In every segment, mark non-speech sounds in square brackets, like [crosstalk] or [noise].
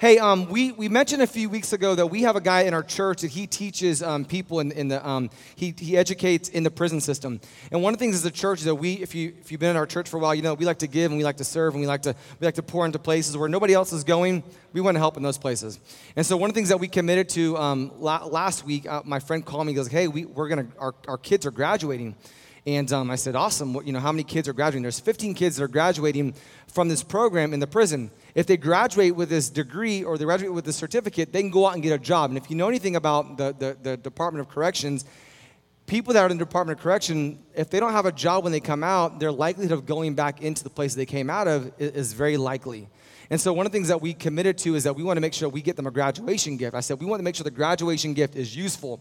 Hey, um, we, we mentioned a few weeks ago that we have a guy in our church that he teaches um, people in, in the, um, he, he educates in the prison system. And one of the things as a church is that we, if, you, if you've been in our church for a while, you know we like to give and we like to serve and we like to, we like to pour into places where nobody else is going. We want to help in those places. And so one of the things that we committed to um, la- last week, uh, my friend called me and goes, hey, we, we're gonna, our, our kids are graduating. And um, I said, awesome. What, you know, how many kids are graduating? There's 15 kids that are graduating from this program in the prison. If they graduate with this degree or they graduate with this certificate, they can go out and get a job. And if you know anything about the, the, the Department of Corrections, people that are in the Department of Correction, if they don't have a job when they come out, their likelihood of going back into the place they came out of is, is very likely. And so one of the things that we committed to is that we want to make sure we get them a graduation gift. I said we want to make sure the graduation gift is useful.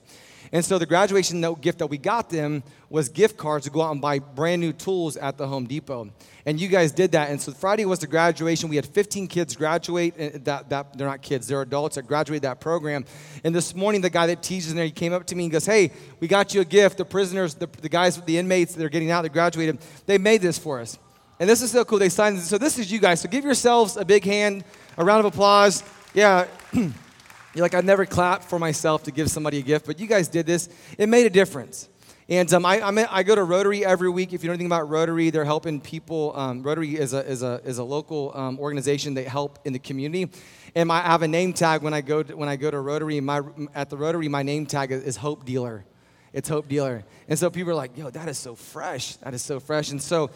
And so the graduation gift that we got them was gift cards to go out and buy brand new tools at the Home Depot. And you guys did that. And so Friday was the graduation. We had 15 kids graduate. Uh, that, that, they're not kids, they're adults that graduated that program. And this morning, the guy that teaches in there, he came up to me and goes, Hey, we got you a gift. The prisoners, the, the guys, the inmates that are getting out, that graduated, they made this for us. And this is so cool. They signed. So this is you guys. So give yourselves a big hand, a round of applause. Yeah. [clears throat] You're like, I'd never clap for myself to give somebody a gift, but you guys did this. It made a difference. And um, I, i go to Rotary every week. If you know anything about Rotary, they're helping people. Um, Rotary is a, is a, is a local um, organization that help in the community. And my, I have a name tag when I go to, when I go to Rotary. My, at the Rotary, my name tag is, is Hope Dealer. It's Hope Dealer. And so people are like, yo, that is so fresh. That is so fresh. And so,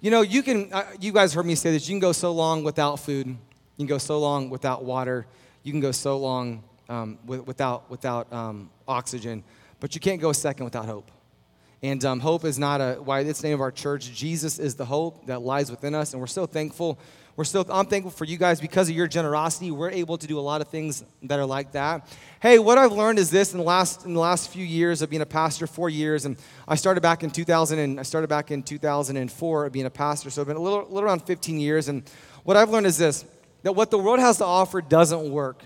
you know, you can, uh, you guys heard me say this, you can go so long without food, you can go so long without water you can go so long um, without, without um, oxygen, but you can't go a second without hope. And um, hope is not a, why it's the name of our church. Jesus is the hope that lies within us, and we're so thankful. We're so, I'm thankful for you guys because of your generosity. We're able to do a lot of things that are like that. Hey, what I've learned is this in the last, in the last few years of being a pastor, four years, and I started back in 2000, and I started back in 2004 being a pastor, so I've been a little, a little around 15 years. And what I've learned is this that what the world has to offer doesn't work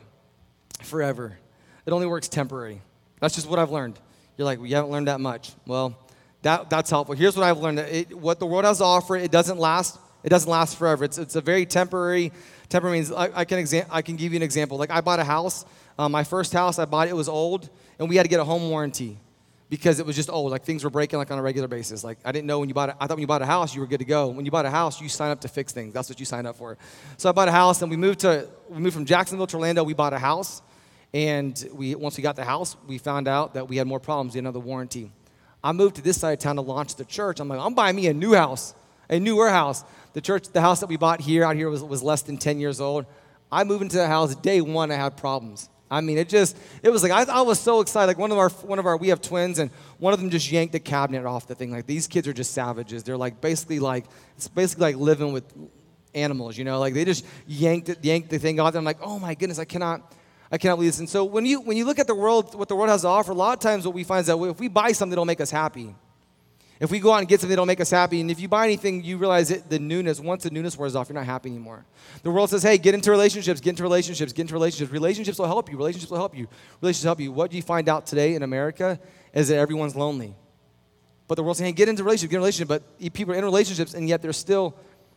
forever. It only works temporary. That's just what I've learned. You're like, well, you haven't learned that much. Well, that, that's helpful. Here's what I've learned. It, what the world has to offer, it doesn't last. It doesn't last forever. It's, it's a very temporary, temporary means, I, I can, exa- I can give you an example. Like I bought a house. Um, my first house, I bought it, it was old, and we had to get a home warranty because it was just old. Like things were breaking like on a regular basis. Like I didn't know when you bought it. I thought when you bought a house, you were good to go. When you bought a house, you sign up to fix things. That's what you sign up for. So I bought a house and we moved to, we moved from Jacksonville to Orlando. We bought a house. And we, once we got the house, we found out that we had more problems than the warranty. I moved to this side of town to launch the church. I'm like, I'm buying me a new house, a newer house. The church, the house that we bought here out here was, was less than 10 years old. I moved into the house day one, I had problems. I mean, it just, it was like, I, I, was so excited. Like one of our, one of our, we have twins and one of them just yanked the cabinet off the thing. Like these kids are just savages. They're like basically like, it's basically like living with animals, you know? Like they just yanked it, yanked the thing off. I'm like, oh my goodness, I cannot, I cannot believe this. And so when you, when you look at the world, what the world has to offer, a lot of times what we find is that if we buy something, it'll make us happy. If we go out and get something that'll make us happy, and if you buy anything, you realize it, the newness, once the newness wears off, you're not happy anymore. The world says, hey, get into relationships, get into relationships, get into relationships. Relationships will help you. Relationships will help you. Relationships help you. What you find out today in America is that everyone's lonely. But the world's saying, hey, get into relationships, get into relationships. But people are in relationships, and yet they're still,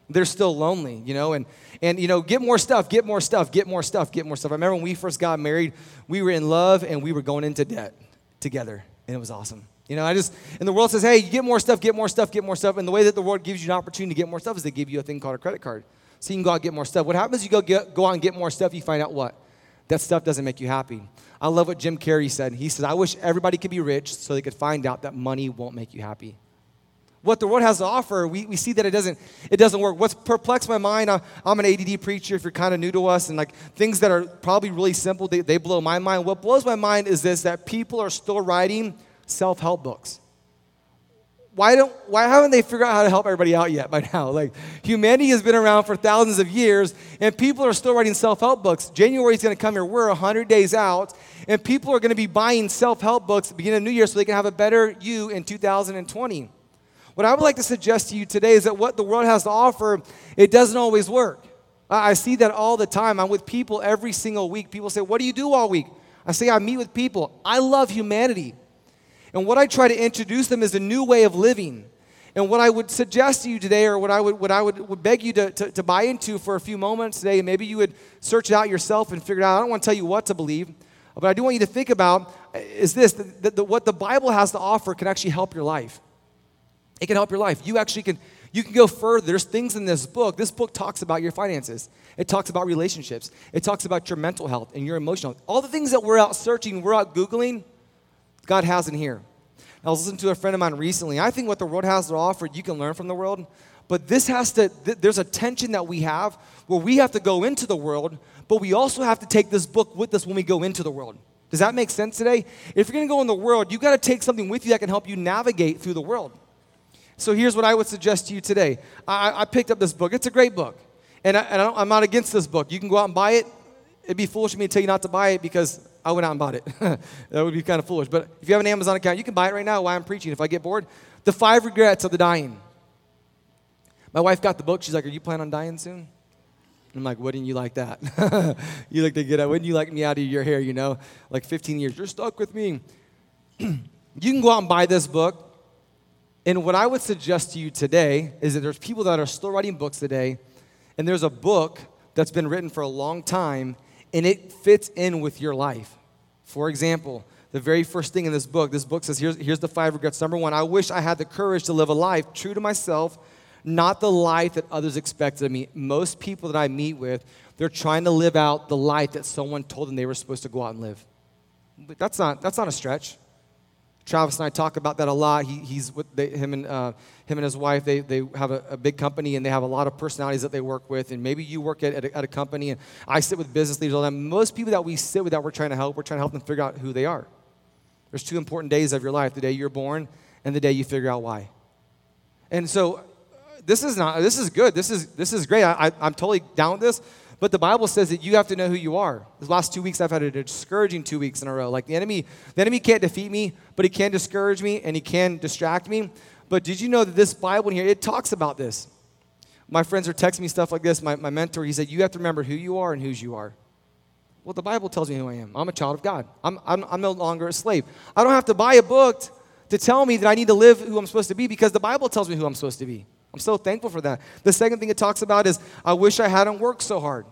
they're still lonely, you know? And, and, you know, get more stuff, get more stuff, get more stuff, get more stuff. I remember when we first got married, we were in love, and we were going into debt together, and it was awesome. You know, I just, and the world says, hey, you get more stuff, get more stuff, get more stuff. And the way that the world gives you an opportunity to get more stuff is they give you a thing called a credit card. So you can go out and get more stuff. What happens you go, get, go out and get more stuff, you find out what? That stuff doesn't make you happy. I love what Jim Carrey said. He said, I wish everybody could be rich so they could find out that money won't make you happy. What the world has to offer, we, we see that it doesn't, it doesn't work. What's perplexed my mind, I'm, I'm an ADD preacher if you're kind of new to us, and like things that are probably really simple, they, they blow my mind. What blows my mind is this that people are still writing self help books. Why don't why haven't they figured out how to help everybody out yet by [laughs] now? Like humanity has been around for thousands of years and people are still writing self-help books. January is going to come here. We're 100 days out and people are going to be buying self-help books at the beginning of new year so they can have a better you in 2020 what i would like to suggest to you today is that what the world has to offer it doesn't always work. I see that all the time. I'm with people every single week. People say what do you do all week? I say i meet with people. I love humanity and what I try to introduce them is a new way of living. And what I would suggest to you today, or what I would, what I would, would beg you to, to, to buy into for a few moments today, and maybe you would search it out yourself and figure it out. I don't want to tell you what to believe, but I do want you to think about uh, is this that, what the Bible has to offer can actually help your life. It can help your life. You actually can you can go further. There's things in this book. This book talks about your finances. It talks about relationships. It talks about your mental health and your emotional. All the things that we're out searching, we're out Googling, God has in here. I was listening to a friend of mine recently. I think what the world has to offer, you can learn from the world. But this has to, th- there's a tension that we have where we have to go into the world, but we also have to take this book with us when we go into the world. Does that make sense today? If you're gonna go in the world, you gotta take something with you that can help you navigate through the world. So here's what I would suggest to you today. I, I picked up this book. It's a great book. And, I, am not against this book. You can go out and buy it. It'd be foolish of me to tell you not to buy it because I went out and bought it. [laughs] that would be kind of foolish. But if you have an Amazon account, you can buy it right now while I'm preaching. If I get bored, The Five Regrets of the Dying. My wife got the book. She's like, Are you planning on dying soon? I'm like, wouldn't you like that? [laughs] you like to get out. Wouldn't you like me out of your hair, you know? Like 15 years. You're stuck with me. [clears throat] you can go out and buy this book. And what I would suggest to you today is that there's people that are still writing books today, and there's a book that's been written for a long time, and it fits in with your life. For example, the very first thing in this book, this book says, here's, here's the five regrets. Number one, I wish I had the courage to live a life true to myself, not the life that others expected of me. Most people that I meet with, they're trying to live out the life that someone told them they were supposed to go out and live. But that's not, that's not a stretch. Travis and I talk about that a lot. He, he's with him and uh, him and his wife. They, they have a, a, big company and they have a lot of personalities that they work with. And maybe you work at, at a, at, a, company and I sit with business leaders all the time. Most people that we sit with that we're trying to help, we're trying to help them figure out who they are. There's two important days of your life: the day you're born and the day you figure out why. And so, this is not. This is good. This is this is great. I, I, I'm totally down with this. But the Bible says that you have to know who you are. The last two weeks, I've had a discouraging two weeks in a row. Like the enemy, the enemy can't defeat me, but he can discourage me and he can distract me. But did you know that this Bible here, it talks about this? My friends are texting me stuff like this. My, my mentor, he said, You have to remember who you are and whose you are. Well, the Bible tells me who I am. I'm a child of God. I'm, I'm, I'm no longer a slave. I don't have to buy a book to tell me that I need to live who I'm supposed to be because the Bible tells me who I'm supposed to be. I'm so thankful for that. The second thing it talks about is, I wish I hadn't worked so hard.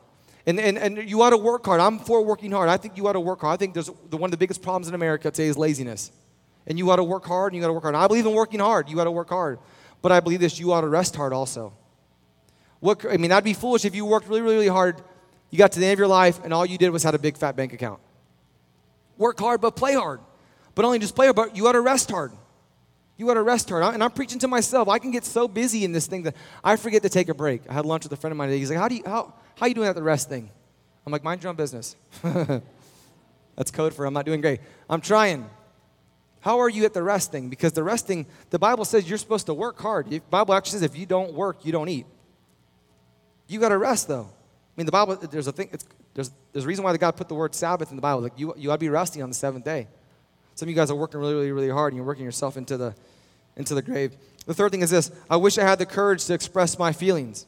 And, and, and you ought to work hard. I'm for working hard. I think you ought to work hard. I think there's the, one of the biggest problems in America today is laziness. And you ought to work hard and you ought to work hard. I believe in working hard. You ought to work hard. But I believe this, you ought to rest hard also. What, I mean, I'd be foolish if you worked really, really, really hard, you got to the end of your life, and all you did was had a big fat bank account. Work hard, but play hard. But only just play hard, but you ought to rest hard. You got to rest hard. And I'm preaching to myself. I can get so busy in this thing that I forget to take a break. I had lunch with a friend of mine today. He's like, how, do you, how, how are you doing at the rest thing? I'm like, mind your own business. [laughs] That's code for I'm not doing great. I'm trying. How are you at the rest thing? Because the resting, the Bible says you're supposed to work hard. The Bible actually says if you don't work, you don't eat. You got to rest though. I mean, the Bible, there's a thing, there's, there's a reason why God put the word Sabbath in the Bible. Like you, you got to be resting on the seventh day. Some of you guys are working really, really, really hard and you're working yourself into the, into the grave. The third thing is this I wish I had the courage to express my feelings.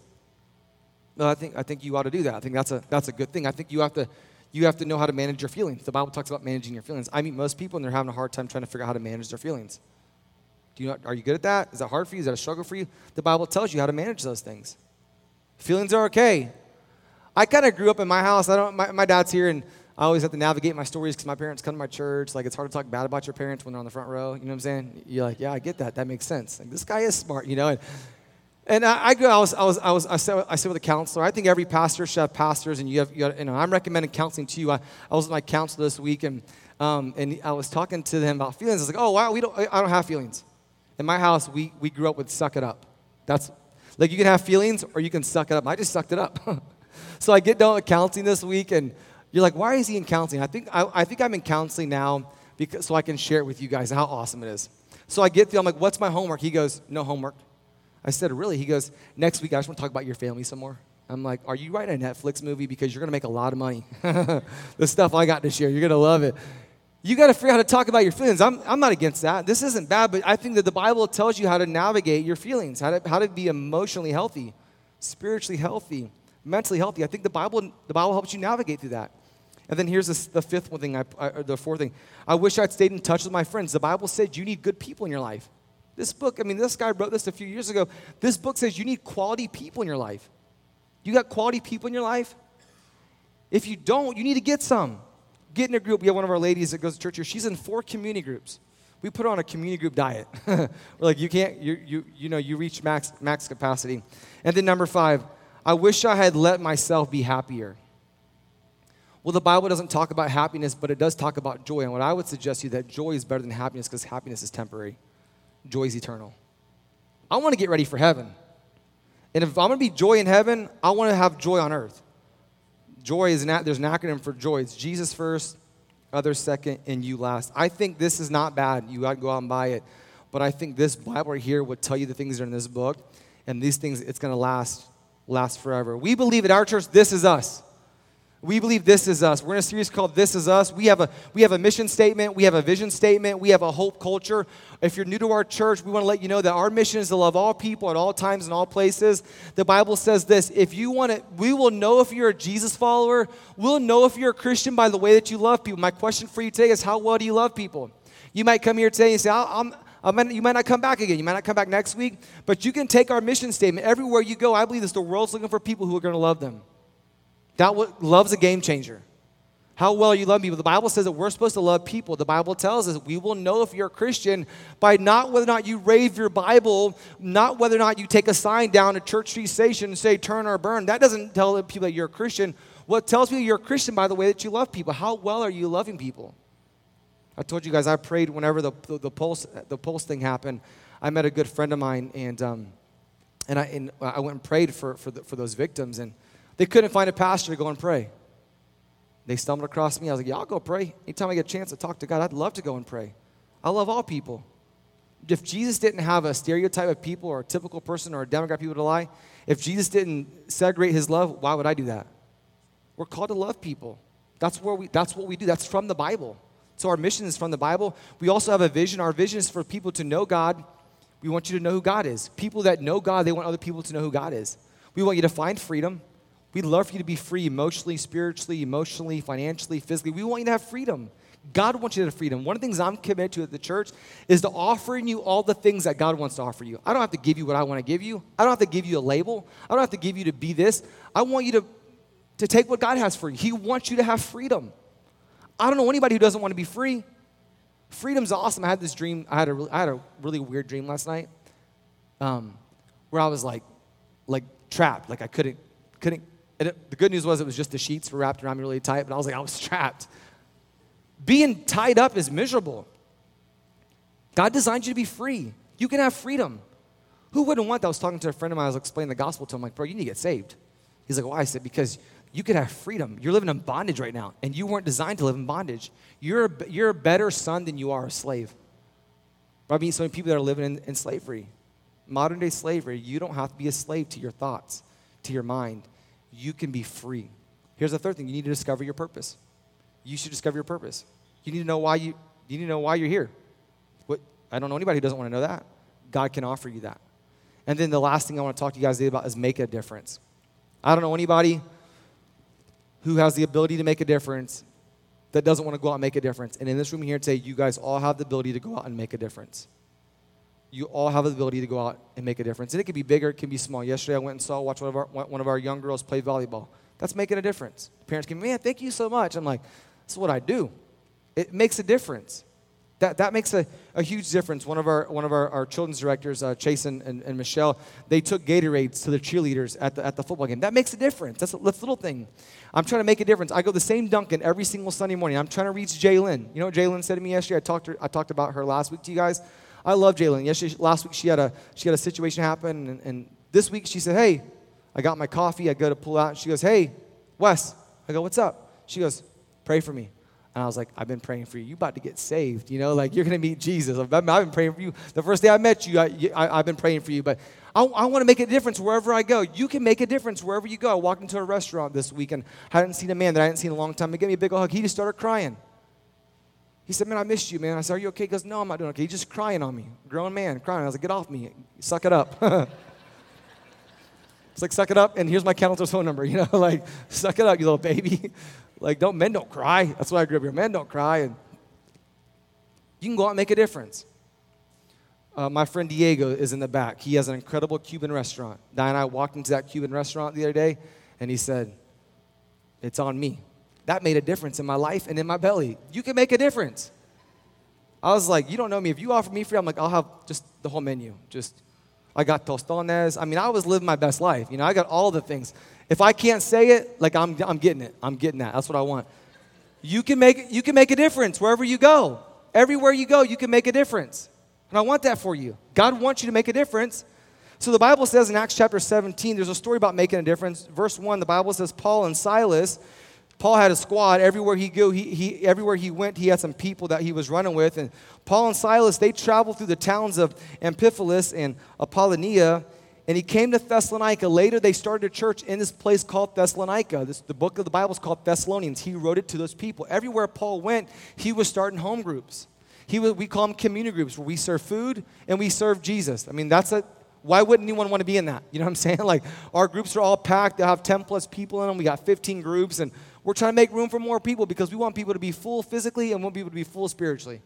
No, I think, I think you ought to do that. I think that's a, that's a good thing. I think you have, to, you have to know how to manage your feelings. The Bible talks about managing your feelings. I meet most people and they're having a hard time trying to figure out how to manage their feelings. Do you know, are you good at that? Is that hard for you? Is that a struggle for you? The Bible tells you how to manage those things. Feelings are okay. I kind of grew up in my house. I don't, my, my dad's here and I always have to navigate my stories because my parents come to my church. Like, it's hard to talk bad about your parents when they're on the front row. You know what I'm saying? You're like, yeah, I get that. That makes sense. Like, this guy is smart, you know? And, and I, I, go, I was, I was, I was, I sit, I sit with a counselor. I think every pastor should have pastors, and you have, you, have, you know, I'm recommending counseling to you. I, I was with my counselor this week, and, um, and I was talking to them about feelings. I was like, oh, wow, we don't, I don't have feelings. In my house, we, we grew up with suck it up. That's, like, you can have feelings, or you can suck it up. I just sucked it up. [laughs] so I get done with counseling this week, and you're like, why is he in counseling? I think, I, I think I'm in counseling now because, so I can share it with you guys how awesome it is. So I get there, I'm like, what's my homework? He goes, no homework. I said, really? He goes, next week I just want to talk about your family some more. I'm like, are you writing a Netflix movie? Because you're going to make a lot of money. [laughs] the stuff I got this year, you're going to love it. You got to figure out how to talk about your feelings. I'm, I'm not against that. This isn't bad, but I think that the Bible tells you how to navigate your feelings, how to, how to be emotionally healthy, spiritually healthy, mentally healthy. I think the Bible, the Bible helps you navigate through that. And then here's the, the fifth one thing, I, I, the fourth thing. I wish I'd stayed in touch with my friends. The Bible said you need good people in your life. This book, I mean, this guy wrote this a few years ago. This book says you need quality people in your life. You got quality people in your life? If you don't, you need to get some. Get in a group. We have one of our ladies that goes to church here. She's in four community groups. We put her on a community group diet. [laughs] We're like, you can't, you, you, you know, you reach max, max capacity. And then number five, I wish I had let myself be happier. Well, the Bible doesn't talk about happiness, but it does talk about joy. And what I would suggest to you that joy is better than happiness because happiness is temporary. Joy is eternal. I want to get ready for heaven. And if I'm going to be joy in heaven, I want to have joy on earth. Joy is not, there's an acronym for joy. It's Jesus first, others second, and you last. I think this is not bad. You got to go out and buy it. But I think this Bible right here would tell you the things that are in this book. And these things, it's going to last, last forever. We believe at our church, this is us. We believe this is us. We're in a series called This Is Us. We have a we have a mission statement, we have a vision statement, we have a hope culture. If you're new to our church, we want to let you know that our mission is to love all people at all times and all places. The Bible says this, if you want to we will know if you're a Jesus follower, we'll know if you're a Christian by the way that you love people. My question for you today is how well do you love people? You might come here today and say, I'm, I'm you might not come back again. You might not come back next week, but you can take our mission statement. Everywhere you go, I believe this the world's looking for people who are going to love them. That love's a game changer. How well you love people. The Bible says that we're supposed to love people. The Bible tells us we will know if you're a Christian by not whether or not you rave your Bible, not whether or not you take a sign down at Church Street Station and say turn or burn. That doesn't tell people that you're a Christian. What tells people you're a Christian by the way that you love people. How well are you loving people? I told you guys I prayed whenever the, the, the pulse the pulse thing happened. I met a good friend of mine and um, and I and I went and prayed for for, the, for those victims and they couldn't find a pastor to go and pray. They stumbled across me. I was like, yeah, I'll go pray. Anytime I get a chance to talk to God, I'd love to go and pray. I love all people. If Jesus didn't have a stereotype of people or a typical person or a demographic people to lie, if Jesus didn't segregate his love, why would I do that? We're called to love people. That's, where we, that's what we do. That's from the Bible. So our mission is from the Bible. We also have a vision. Our vision is for people to know God. We want you to know who God is. People that know God, they want other people to know who God is. We want you to find freedom. We'd love for you to be free emotionally, spiritually, emotionally, financially, physically. We want you to have freedom. God wants you to have freedom. One of the things I'm committed to at the church is to offering you all the things that God wants to offer you. I don't have to give you what I want to give you. I don't have to give you a label. I don't have to give you to be this. I want you to, to take what God has for you. He wants you to have freedom. I don't know anybody who doesn't want to be free. Freedom's awesome. I had this dream. I had a, I had a really weird dream last night um, where I was like, like trapped. Like I couldn't, couldn't it, the good news was it was just the sheets were wrapped around me really tight, but I was like, I was [laughs] trapped. Being tied up is miserable. God designed you to be free. You can have freedom. Who wouldn't want that? I was talking to a friend of mine, I was explaining the gospel to him, like, bro, you need to get saved. He's like, why? I said, because you could have freedom. You're living in bondage right now, and you weren't designed to live in bondage. You're a, you're a better son than you are a slave. I mean, so many people that are living in, in slavery. Modern day slavery, you don't have to be a slave to your thoughts, to your mind you can be free. Here's the third thing you need to discover your purpose. You should discover your purpose. You need to know why you, you need to know why you're here. What, I don't know anybody who doesn't want to know that. God can offer you that. And then the last thing I want to talk to you guys about is make a difference. I don't know anybody who has the ability to make a difference that doesn't want to go out and make a difference. And in this room here today, you guys all have the ability to go out and make a difference you all have the ability to go out and make a difference. And it can be bigger, it can be small. Yesterday, I went and saw, watched one of our, one of our young girls play volleyball. That's making a difference. Parents can, man, thank you so much. I'm like, that's what I do. It makes a difference. That, that makes a, a huge difference. One of our, one of our, our children's directors, uh, Chase and, and, and, Michelle, they took Gatorades to the cheerleaders at the, at the football game. That makes a difference. That's a, that's a little thing. I'm trying to make a difference. I go the same Dunkin' every single Sunday morning. I'm trying to reach Jalen. You know what Jalen said to me yesterday? I talked, to, I talked about her last week to you guys. I love Jalen. Yesterday, last week she had a she had a situation happen, and, and this week she said, "Hey, I got my coffee. I go to pull out." And she goes, "Hey, Wes." I go, "What's up?" She goes, "Pray for me." And I was like, I've been praying for you. You about to get saved, you know, like you're to meet Jesus. I've been, I've been, praying for you. The first day I met you, I, have been praying for you. But I, I want to make a difference wherever I go. You can make a difference wherever you go. I walked into a restaurant this week and I hadn't seen a man that I hadn't seen in a long time. He gave me a big old hug. He just started crying. He said, Man, I missed you, man. I said, Are you okay? He goes, No, I'm not doing okay. He's just crying on me. Grown man, crying. I was like, Get off me. Suck it up. [laughs] it's like, Suck it up, and here's my counselor's phone number. [laughs] You know, like, Suck it up, you little baby. [laughs] like, don't, men don't cry. That's why I grew up here. Men don't cry. And you can go out and make a difference. Uh, my friend Diego is in the back. He has an incredible Cuban restaurant. Di and I walked into that Cuban restaurant the other day, and he said, It's on me. That made a difference in my life and in my belly. You can make a difference. I was like, You don't know me. If you offer me free, I'm like, I'll have just the whole menu. Just, I got tostones. I mean, I was living my best life. You know, I got all the things. If I can't say it, like, I'm, I'm getting it. I'm getting that. That's what I want. You can make, you can make a difference wherever you go. Everywhere you go, you can make a difference. And I want that for you. God wants you to make a difference. So the Bible says in Acts chapter 17, there's a story about making a difference. Verse 1, the Bible says Paul and Silas, Paul had a squad. Everywhere he go, he, he, everywhere he went, he had some people that he was running with. And Paul and Silas, they traveled through the towns of Amphipolis and Apollonia. And he came to Thessalonica. Later, they started a church in this place called Thessalonica. This, the book of the Bible is called Thessalonians. He wrote it to those people. Everywhere Paul went, he was starting home groups. He was, we call them community groups where we serve food and we serve Jesus. I mean, that's a, why wouldn't anyone want to be in that? You know what I'm saying? [laughs] Like, our groups are all packed. They have 10 plus people in them. We got 15 groups, and we're trying to make room for more people because we want people to be full physically and want people to be full spiritually.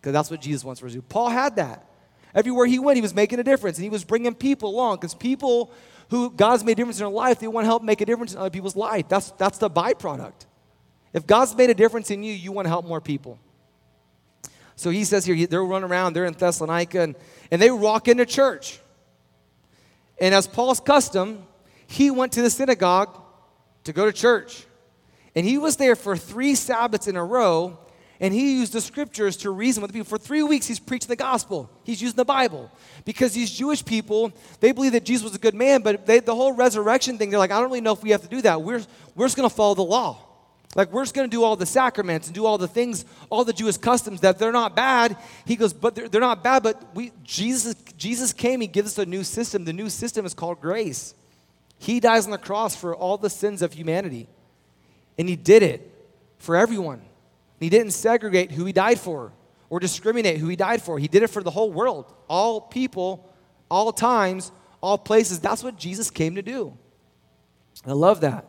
Because that's what Jesus wants for us to do. Paul had that. Everywhere he went, he was making a difference, and he was bringing people along because people who God's made a difference in their life, they want to help make a difference in other people's life. That's, that's the byproduct. If God's made a difference in you, you want to help more people. So he says here, they're running around, they're in Thessalonica, and, and they walk into church. And as Paul's custom, he went to the synagogue to go to church. And he was there for three Sabbaths in a row, and he used the scriptures to reason with the people. For three weeks, he's preaching the gospel. He's using the Bible. Because these Jewish people, they believe that Jesus was a good man, but they, the whole resurrection thing, they're like, I don't really know if we have to do that. We're, we're just going to follow the law. Like, we're just going to do all the sacraments and do all the things, all the Jewish customs that they're not bad. He goes, but they're, they're not bad, but we, Jesus, Jesus came, he gives us a new system. The new system is called grace. He dies on the cross for all the sins of humanity. And he did it for everyone. He didn't segregate who he died for or discriminate who he died for. He did it for the whole world, all people, all times, all places. That's what Jesus came to do. I love that.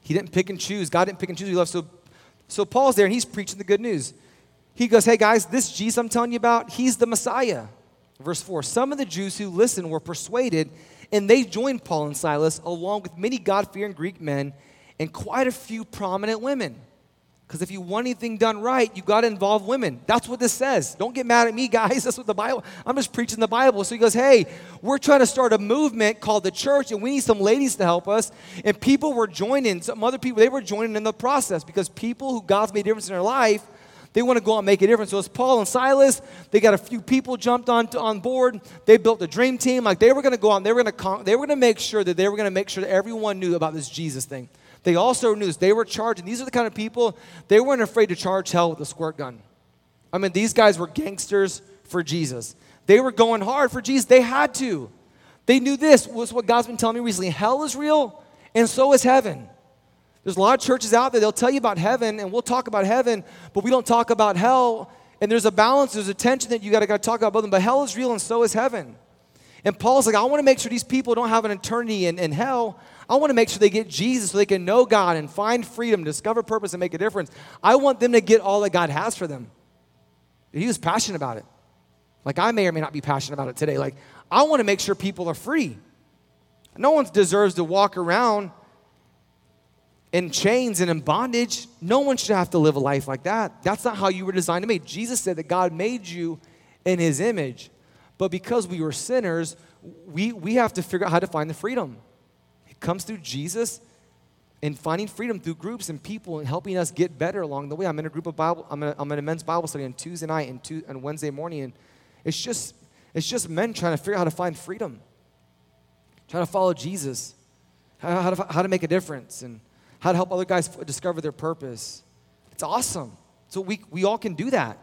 He didn't pick and choose. God didn't pick and choose. He loved. So, so Paul's there and he's preaching the good news. He goes, Hey guys, this Jesus I'm telling you about, he's the Messiah. Verse 4 Some of the Jews who listened were persuaded, and they joined Paul and Silas, along with many God fearing Greek men and quite a few prominent women. Because if you want anything done right, you got to involve women. That's what this says. Don't get mad at me, [laughs] guys. That's what the Bible. I'm just preaching the Bible. So he goes, "Hey, we're trying to start a movement called the church, and we need some ladies to help us." And people were joining. Some other people they were joining in the process because people who God's made a difference in their life, they want to go out and make a difference. So it's Paul and Silas. They got a few people jumped on on board. They built a dream team. Like they were going to go out. They were going to they were going to make sure that they were going to make sure that everyone knew about this Jesus thing. They also knew this. They were charging. These are the kind of people, they weren't afraid to charge hell with a squirt gun. I mean, these guys were gangsters for Jesus. They were going hard for Jesus. They had to. They knew this was what God's been telling me recently. Hell is real, and so is heaven. There's a lot of churches out there, they'll tell you about heaven, and we'll talk about heaven, but we don't talk about hell. And there's a balance, there's a tension that you got to talk about both them. But hell is real, and so is heaven. And Paul's like, I want to make sure these people don't have an eternity in, in hell. I want to make sure they get Jesus so they can know God and find freedom, discover purpose, and make a difference. I want them to get all that God has for them. He was passionate about it. Like I may or may not be passionate about it today. Like, I want to make sure people are free. No one deserves to walk around in chains and in bondage. No one should have to live a life like that. That's not how you were designed to be. Jesus said that God made you in his image. But because we were sinners, we, we have to figure out how to find the freedom. It comes through Jesus and finding freedom through groups and people and helping us get better along the way. I'm in a group of Bible, I'm in a, I'm in a men's Bible study on Tuesday night and, two, and Wednesday morning, and it's just, it's just men trying to figure out how to find freedom, trying to follow Jesus, how, how, to, how to make a difference, and how to help other guys discover their purpose. It's awesome. So we, we all can do that.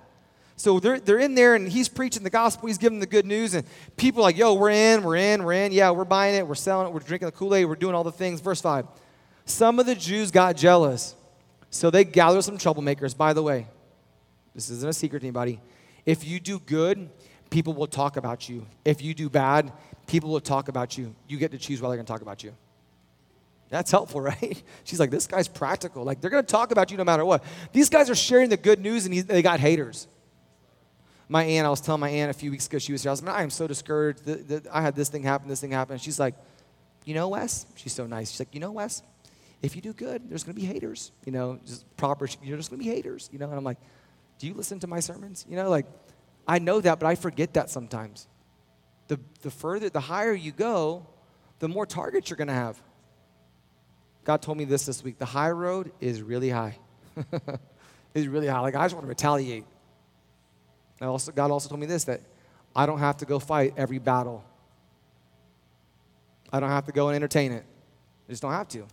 So they're, they're in there and he's preaching the gospel, he's giving the good news, and people are like, yo, we're in, we're in, we're in. Yeah, we're buying it, we're selling it, we're drinking the Kool Aid, we're doing all the things. Verse 5. Some of the Jews got jealous, so they gathered some troublemakers. By the way, this isn't a secret to anybody. If you do good, people will talk about you. If you do bad, people will talk about you. You get to choose whether they're going to talk about you. That's helpful, [laughs] right? She's like, this guy's practical. Like, they're going to talk about you no matter what. These guys are sharing the good news, and he, they got haters. My aunt, I was telling my aunt a few weeks ago, she was here. I was like, I am so discouraged. The, I had this thing happen, this thing happen. She's like, you know, Wes? She's so nice. She's like, you know, Wes? If you do good, there's going to be haters. You know, just proper, you're just going to be haters. You know, and I'm like, do you listen to my sermons? You know, like, I know that, but I forget that sometimes. The, the further, the higher you go, the more targets you're going to have. God told me this this week. The high road is really high. [laughs] it's really high. Like, I just want to retaliate. Also, God also told me this that I don't have to go fight every battle. I don't have to go and entertain it. I just don't have to.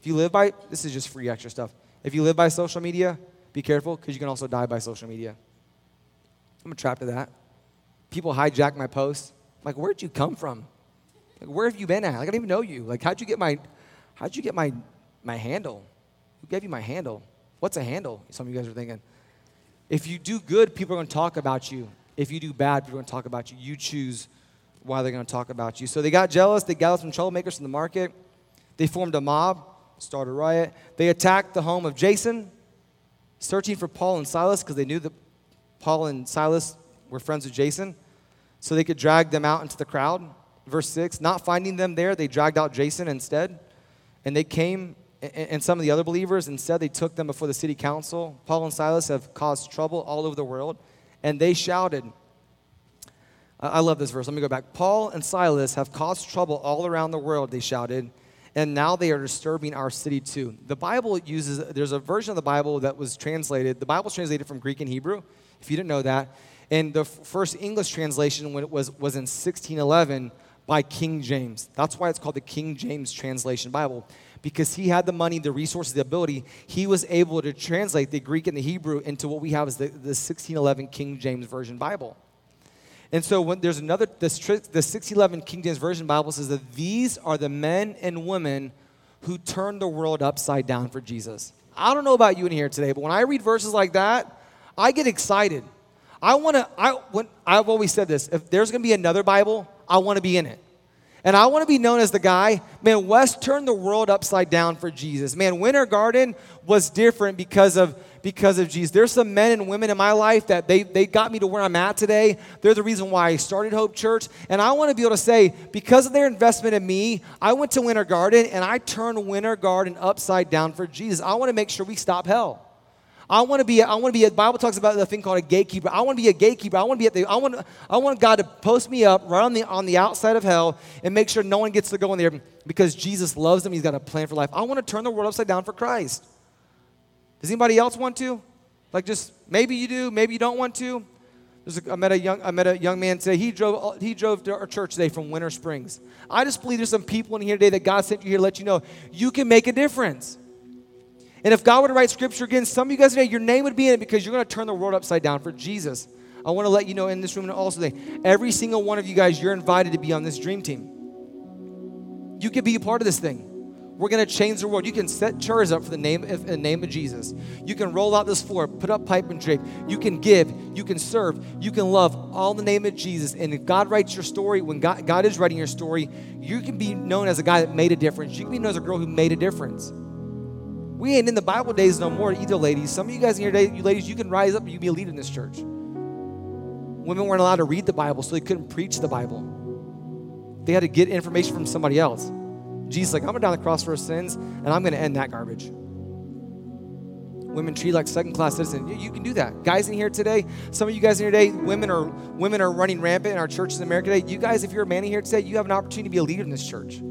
If you live by, this is just free extra stuff. If you live by social media, be careful because you can also die by social media. I'm trapped to that. People hijack my posts. Like, where'd you come from? Like, where have you been at? Like, I don't even know you. Like, how'd you get my, how'd you get my, my handle? Who gave you my handle? What's a handle? Some of you guys are thinking. If you do good, people are going to talk about you. If you do bad, people are going to talk about you. You choose why they're going to talk about you. So they got jealous. They gathered some troublemakers from the market. They formed a mob, started a riot. They attacked the home of Jason, searching for Paul and Silas because they knew that Paul and Silas were friends with Jason, so they could drag them out into the crowd. Verse 6 Not finding them there, they dragged out Jason instead. And they came and some of the other believers, instead, they took them before the city council. Paul and Silas have caused trouble all over the world, and they shouted. I love this verse. Let me go back. Paul and Silas have caused trouble all around the world, they shouted, and now they are disturbing our city too. The Bible uses, there's a version of the Bible that was translated, the Bible's translated from Greek and Hebrew, if you didn't know that. And the first English translation was, was in 1611 by King James. That's why it's called the King James Translation Bible because he had the money, the resources, the ability, he was able to translate the Greek and the Hebrew into what we have as the, the 1611 King James Version Bible. And so when there's another, the, the 1611 King James Version Bible says that these are the men and women who turned the world upside down for Jesus. I don't know about you in here today, but when I read verses like that, I get excited. I want to, I, when, I've always said this if there's going to be another Bible, I want to be in it. And I want to be known as the guy, man, Wes turned the world upside down for Jesus. Man, Winter Garden was different because of because of Jesus. There's some men and women in my life that they, they got me to where I'm at today. They're the reason why I started Hope Church. And I want to be able to say, because of their investment in me, I went to Winter Garden and I turned Winter Garden upside down for Jesus. I want to make sure we stop hell. I want to be, I want to be, a, Bible talks about the thing called a gatekeeper. I want to be a gatekeeper. I want to be at the, I want, I want God to post me up right on the, on the outside of hell and make sure no one gets to go in there because Jesus loves them. He's got a plan for life. I want to turn the world upside down for Christ. Does anybody else want to? Like just, maybe you do, maybe you don't want to. A, I, met a young, I met a young man today. He drove, he drove to our church today from Winter Springs. I just believe there's some people in here today that God sent you here to let you know you can make a difference. And if God were to write scripture again, some of you guys today, your name would be in it because you're going to turn the world upside down for Jesus. I want to let you know in this room and also today, every single one of you guys, you're invited to be on this dream team. You can be a part of this thing. We're going to change the world. You can set chairs up for the name of, the name of Jesus. You can roll out this floor, put up pipe and drape. You can give. You can serve. You can love all the name of Jesus. And if God writes your story, when God, God is writing your story, you can be known as a guy that made a difference. You can be known as a girl who made a difference. We ain't in the Bible days no more either, ladies. Some of you guys in your day, you ladies, you can rise up and you be a leader in this church. Women weren't allowed to read the Bible, so they couldn't preach the Bible. They had to get information from somebody else. Jesus, like, I'm going down the cross for our sins, and I'm to end that garbage. Women treat like second class citizens. You, you, can do that. Guys in here today, some of you guys in here today, women are women are running rampant in our churches in America today. You guys, if you're a man in here today, you have an opportunity to be a leader in this church.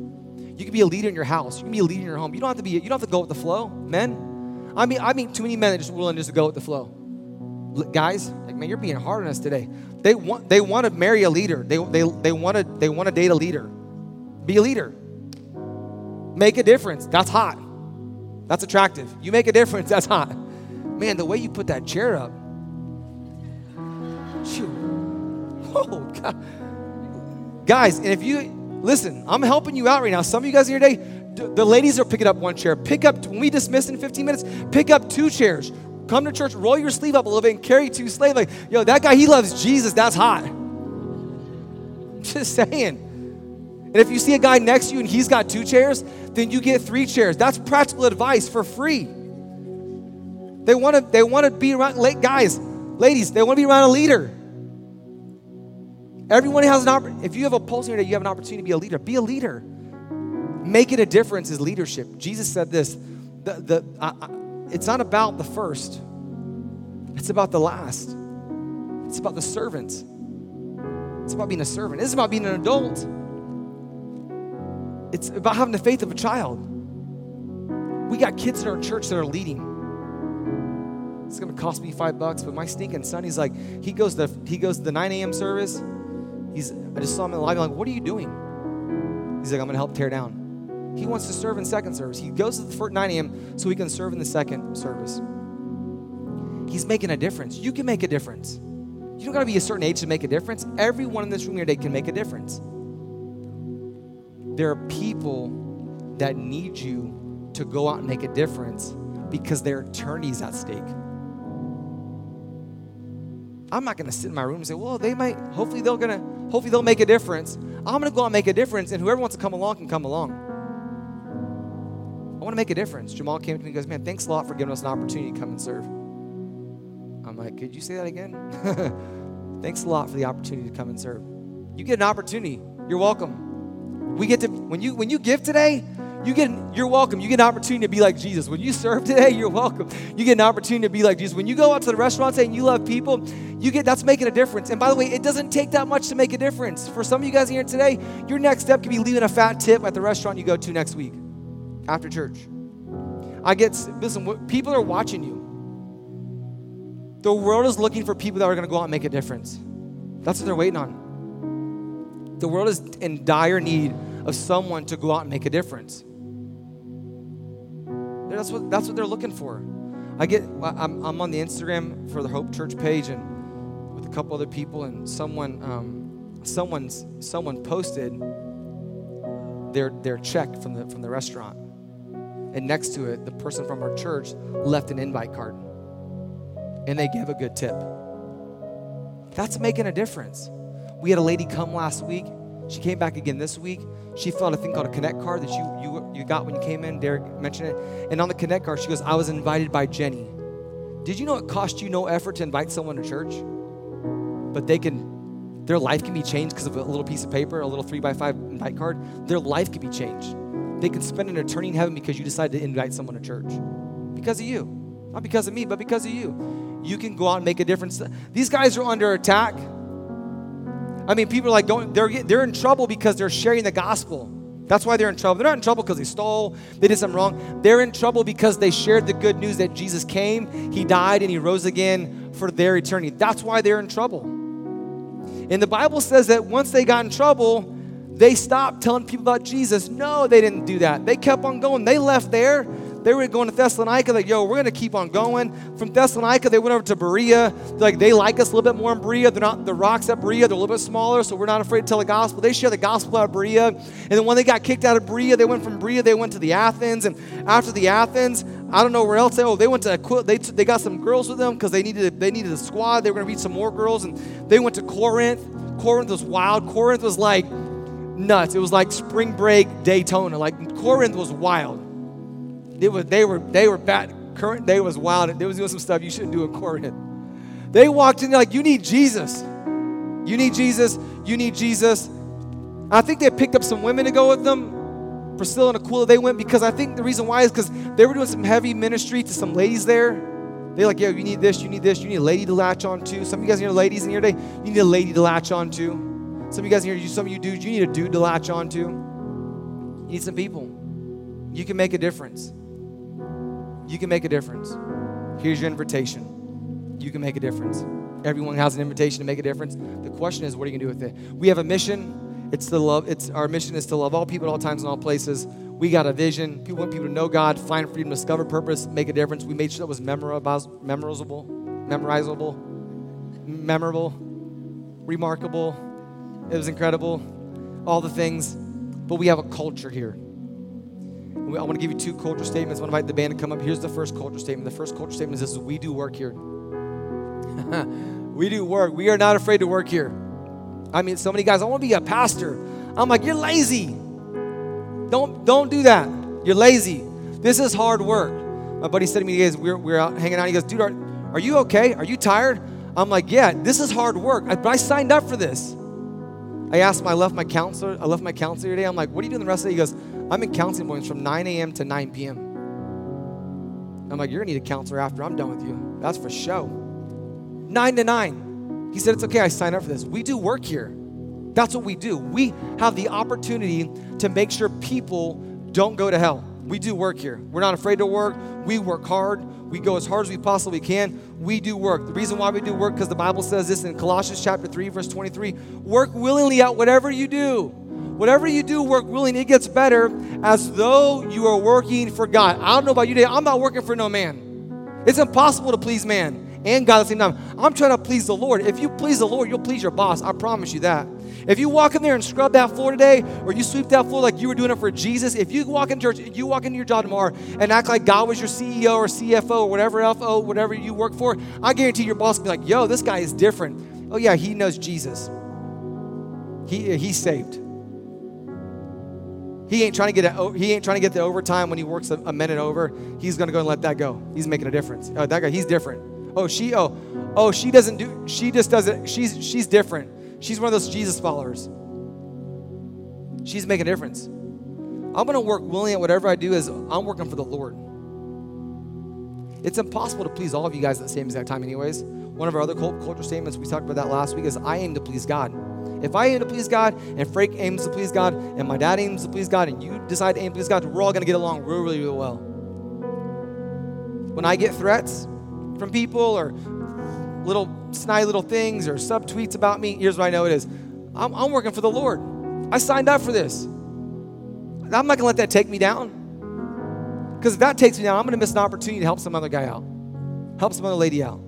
You can be a leader in your house. You can be a leader in your home. You don't have to be. You don't have to go with the flow, men. I mean, I mean, too many men are just willing just to go with the flow. Guys, like man, you're being hard on us today. They want. They want to marry a leader. They they they want to. They want to date a leader. Be a leader. Make a difference. That's hot. That's attractive. You make a difference. [laughs] That's hot. Man, the way you put that chair up. [laughs] Oh God. Guys, and if you Listen, I'm helping you out right now. Some of you guys here today, the ladies are picking up one chair. Pick up, when we dismiss in 15 minutes, pick up two chairs. Come to church, roll your sleeve up a little bit, and carry two slaves. Like, yo, that guy, he loves Jesus. That's hot. [laughs] Just saying. And if you see a guy next to you and he's got two chairs, then you get three chairs. That's practical advice for free. They want to they want to be around late guys. Ladies, they want to be around a leader. Everyone has an opportunity. If you have a pulse in your you have an opportunity to be a leader. Be a leader. Making a difference is leadership. Jesus said this the, the, I, I, it's not about the first, it's about the last. It's about the servants. It's about being a servant. It's about being an adult. It's about having the faith of a child. We got kids in our church that are leading. It's gonna cost me five bucks, but my stinking son, he's like, he goes to he goes to the 9 a.m. service. He's I just saw him in the lobby, I'm like, what are you doing? He's like, I'm gonna help tear down. He wants to serve in second service. He goes to the first 9 a.m. so he can serve in the second service. He's making a difference. You can make a difference. You don't gotta be a certain age to make a difference. Everyone in this room here today can make a difference. There are people that need you to go out and make a difference because their eternity's at stake. I'm not gonna sit in my room and say, well, they might, hopefully they're gonna, hopefully they'll make a difference. I'm gonna go out and make a difference, and whoever wants to come along can come along. I wanna make a difference. Jamal came to me and goes, man, thanks a lot for giving us an opportunity to come and serve. I'm like, could you say that again? [laughs] thanks a lot for the opportunity to come and serve. You get an opportunity. You're welcome. We get to when you when you give today, you get you're welcome. You get an opportunity to be like Jesus. When you serve today, you're welcome. You get an opportunity to be like Jesus. When you go out to the restaurant today and you love people, you get that's making a difference. And by the way, it doesn't take that much to make a difference. For some of you guys here today, your next step could be leaving a fat tip at the restaurant you go to next week after church. I get listen, people are watching you. The world is looking for people that are going to go out and make a difference. That's what they're waiting on. The world is in dire need of someone to go out and make a difference. That's what, that's what they're looking for. I get, I'm, I'm on the Instagram for the Hope Church page and with a couple other people, and someone, um, someone's, someone posted their, their check from the, from the restaurant. And next to it, the person from our church left an invite card. And they gave a good tip. That's making a difference. We had a lady come last week. She came back again this week. She filled out a thing called a Connect card that you, you, you got when you came in. Derek mentioned it. And on the Connect card, she goes, I was invited by Jenny. Did you know it cost you no effort to invite someone to church? But they can, their life can be changed because of a little piece of paper, a little three by five invite card. Their life can be changed. They can spend an eternity in heaven because you decided to invite someone to church. Because of you. Not because of me, but because of you. You can go out and make a difference. These guys are under attack. I mean, people are like going, they're, they're in trouble because they're sharing the gospel. That's why they're in trouble. They're not in trouble because they stole, they did something wrong. They're in trouble because they shared the good news that Jesus came, He died, and He rose again for their eternity. That's why they're in trouble. And the Bible says that once they got in trouble, they stopped telling people about Jesus. No, they didn't do that. They kept on going. They left there they were going to Thessalonica, like, yo, we're going to keep on going. From Thessalonica, they went over to Berea. Like, they like us a little bit more in Berea. They're not the rocks at Berea, they're a little bit smaller, so we're not afraid to tell the gospel. They share the gospel of Berea. And then when they got kicked out of Berea, they went from Berea, they went to the Athens. And after the Athens, I don't know where else. They, oh, they went to they they got some girls with them because they needed they needed a squad. They were going to meet some more girls, and they went to Corinth. Corinth was wild. Corinth was like nuts. It was like spring break Daytona. Like Corinth was wild it was, they were they were bad. Current day was wild. They was doing some stuff you shouldn't do in Corinth. They walked in like, you need Jesus. You need Jesus. You need Jesus. I think they picked up some women to go with them. Priscilla and Aquila, they went because I think the reason why is because they were doing some heavy ministry to some ladies there. They're like, yeah, you need this, you need this, you need a lady to latch on to. Some of you guys here, ladies in your day, you need a lady to latch on to. Some of you guys here, some of you dudes, you need a dude to latch on to. You need some people. You can make a difference. You can make a difference. Here's your invitation. You can make a difference. Everyone has an invitation to make a difference. The question is, what are you gonna do with it? We have a mission. It's to love. It's our mission is to love all people at all times and all places. We got a vision. People want people to know God, find freedom, discover purpose, make a difference. We made sure that was memorable, memorizable, memorizable, memorable, remarkable. It was incredible. All the things. But we have a culture here. I want to give you two culture statements. I want to invite the band to come up. Here's the first culture statement. The first culture statement is this we do work here. [laughs] we do work. We are not afraid to work here. I mean, so many guys, I want to be a pastor. I'm like, you're lazy. Don't don't do that. You're lazy. This is hard work. My buddy said to me, guys, we're, we're out hanging out. He goes, dude, are, are you okay? Are you tired? I'm like, yeah, this is hard work, but I signed up for this. I asked him, I left my counselor, I left my counselor today. I'm like, what are you doing the rest of the day? He goes, I'm in counseling appointments from 9 a.m. to 9 p.m. I'm like, you're gonna need a counselor after I'm done with you. That's for show. Nine to nine. He said, it's okay, I signed up for this. We do work here. That's what we do. We have the opportunity to make sure people don't go to hell. We do work here. We're not afraid to work. We work hard. We go as hard as we possibly can. We do work. The reason why we do work because the Bible says this in Colossians chapter 3 verse 23, work willingly at whatever you do. Whatever you do, work willingly. It gets better as though you are working for God. I don't know about you today. I'm not working for no man. It's impossible to please man and God at the same time. I'm trying to please the Lord. If you please the Lord, you'll please your boss. I promise you that. If you walk in there and scrub that floor today, or you sweep that floor like you were doing it for Jesus, if you walk in church, you walk into your job tomorrow and act like God was your CEO or CFO or whatever FO, whatever you work for, I guarantee your boss will be like, yo, this guy is different. Oh yeah, he knows Jesus. He, he's saved. He ain't trying to get a, he ain't trying to get the overtime when he works a, a minute over. He's gonna go and let that go. He's making a difference. Oh, that guy, he's different. Oh, she, oh, oh, she doesn't do. She just doesn't. She's she's different. She's one of those Jesus followers. She's making a difference. I'm going to work willingly at whatever I do as I'm working for the Lord. It's impossible to please all of you guys at the same exact time, anyways. One of our other culture statements, we talked about that last week, is I aim to please God. If I aim to please God, and Frank aims to please God, and my dad aims to please God, and you decide to aim to please God, we're all going to get along really, really well. When I get threats from people or little snide little things or sub tweets about me, here's what I know it is I'm, I'm working for the Lord. I signed up for this. I'm not going to let that take me down. Because if that takes me down, I'm going to miss an opportunity to help some other guy out, help some other lady out,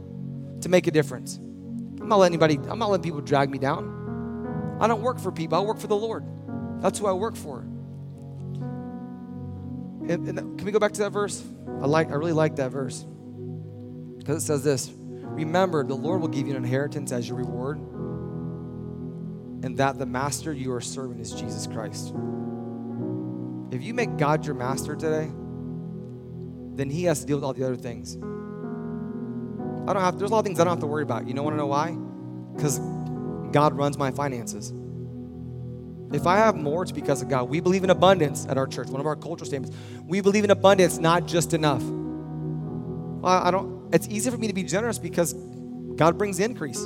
to make a difference. I'm not letting anybody, I'm not letting people drag me down. I don't work for people, I work for the Lord. That's who I work for. And, and can we go back to that verse? I like, I really like that verse. Because it says this Remember, the Lord will give you an inheritance as your reward, and that the master you are serving is Jesus Christ. If you make God your master today, then he has to deal with all the other things. I don't have, there's a lot of things I don't have to worry about. You don't want to know why? Because God runs my finances. If I have more, it's because of God. We believe in abundance at our church, one of our cultural statements. We believe in abundance, not just enough. Well, I don't, it's easy for me to be generous because God brings increase.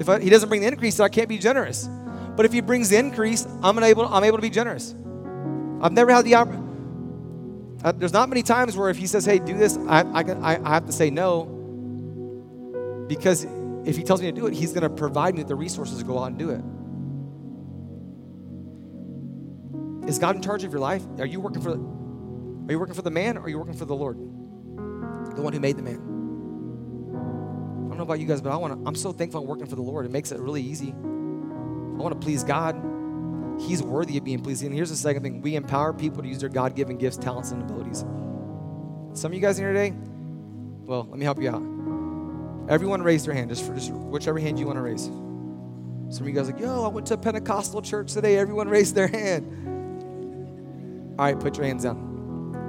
If I, He doesn't bring the increase, I can't be generous. But if He brings the increase, I'm able, I'm able to be generous. I've never had the opportunity. Uh, there's not many times where if He says, hey, do this, I, I, I, I have to say no. Because if He tells me to do it, He's going to provide me with the resources to go out and do it. Is God in charge of your life? Are you working for are you working for the man or are you working for the Lord? The one who made the man. I don't know about you guys, but I want to, I'm so thankful I'm working for the Lord. It makes it really easy. I want to please God. He's worthy of being pleased. And here's the second thing we empower people to use their God given gifts, talents, and abilities. Some of you guys in here today, well, let me help you out. Everyone raise their hand, just for just whichever hand you want to raise. Some of you guys like, yo, I went to a Pentecostal church today. Everyone raised their hand. All right, put your hands down.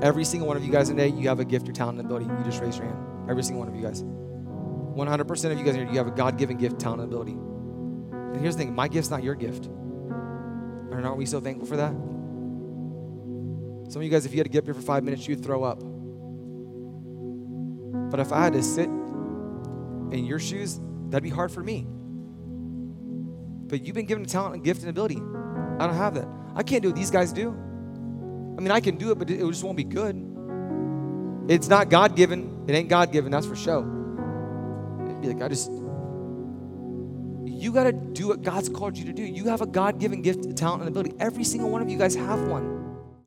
Every single one of you guys today, you have a gift, your talent, and ability. You just raise your hand. Every single one of you guys. 100% of you guys here, you have a God given gift, talent, and ability. And here's the thing my gift's not your gift. And aren't we so thankful for that? Some of you guys, if you had to get up here for five minutes, you'd throw up. But if I had to sit in your shoes, that'd be hard for me. But you've been given a talent and gift and ability. I don't have that. I can't do what these guys do. I mean, I can do it, but it just won't be good. It's not God given. It ain't God given. That's for show. It'd be like, I just, you got to do what God's called you to do. You have a God given gift, talent, and ability. Every single one of you guys have one.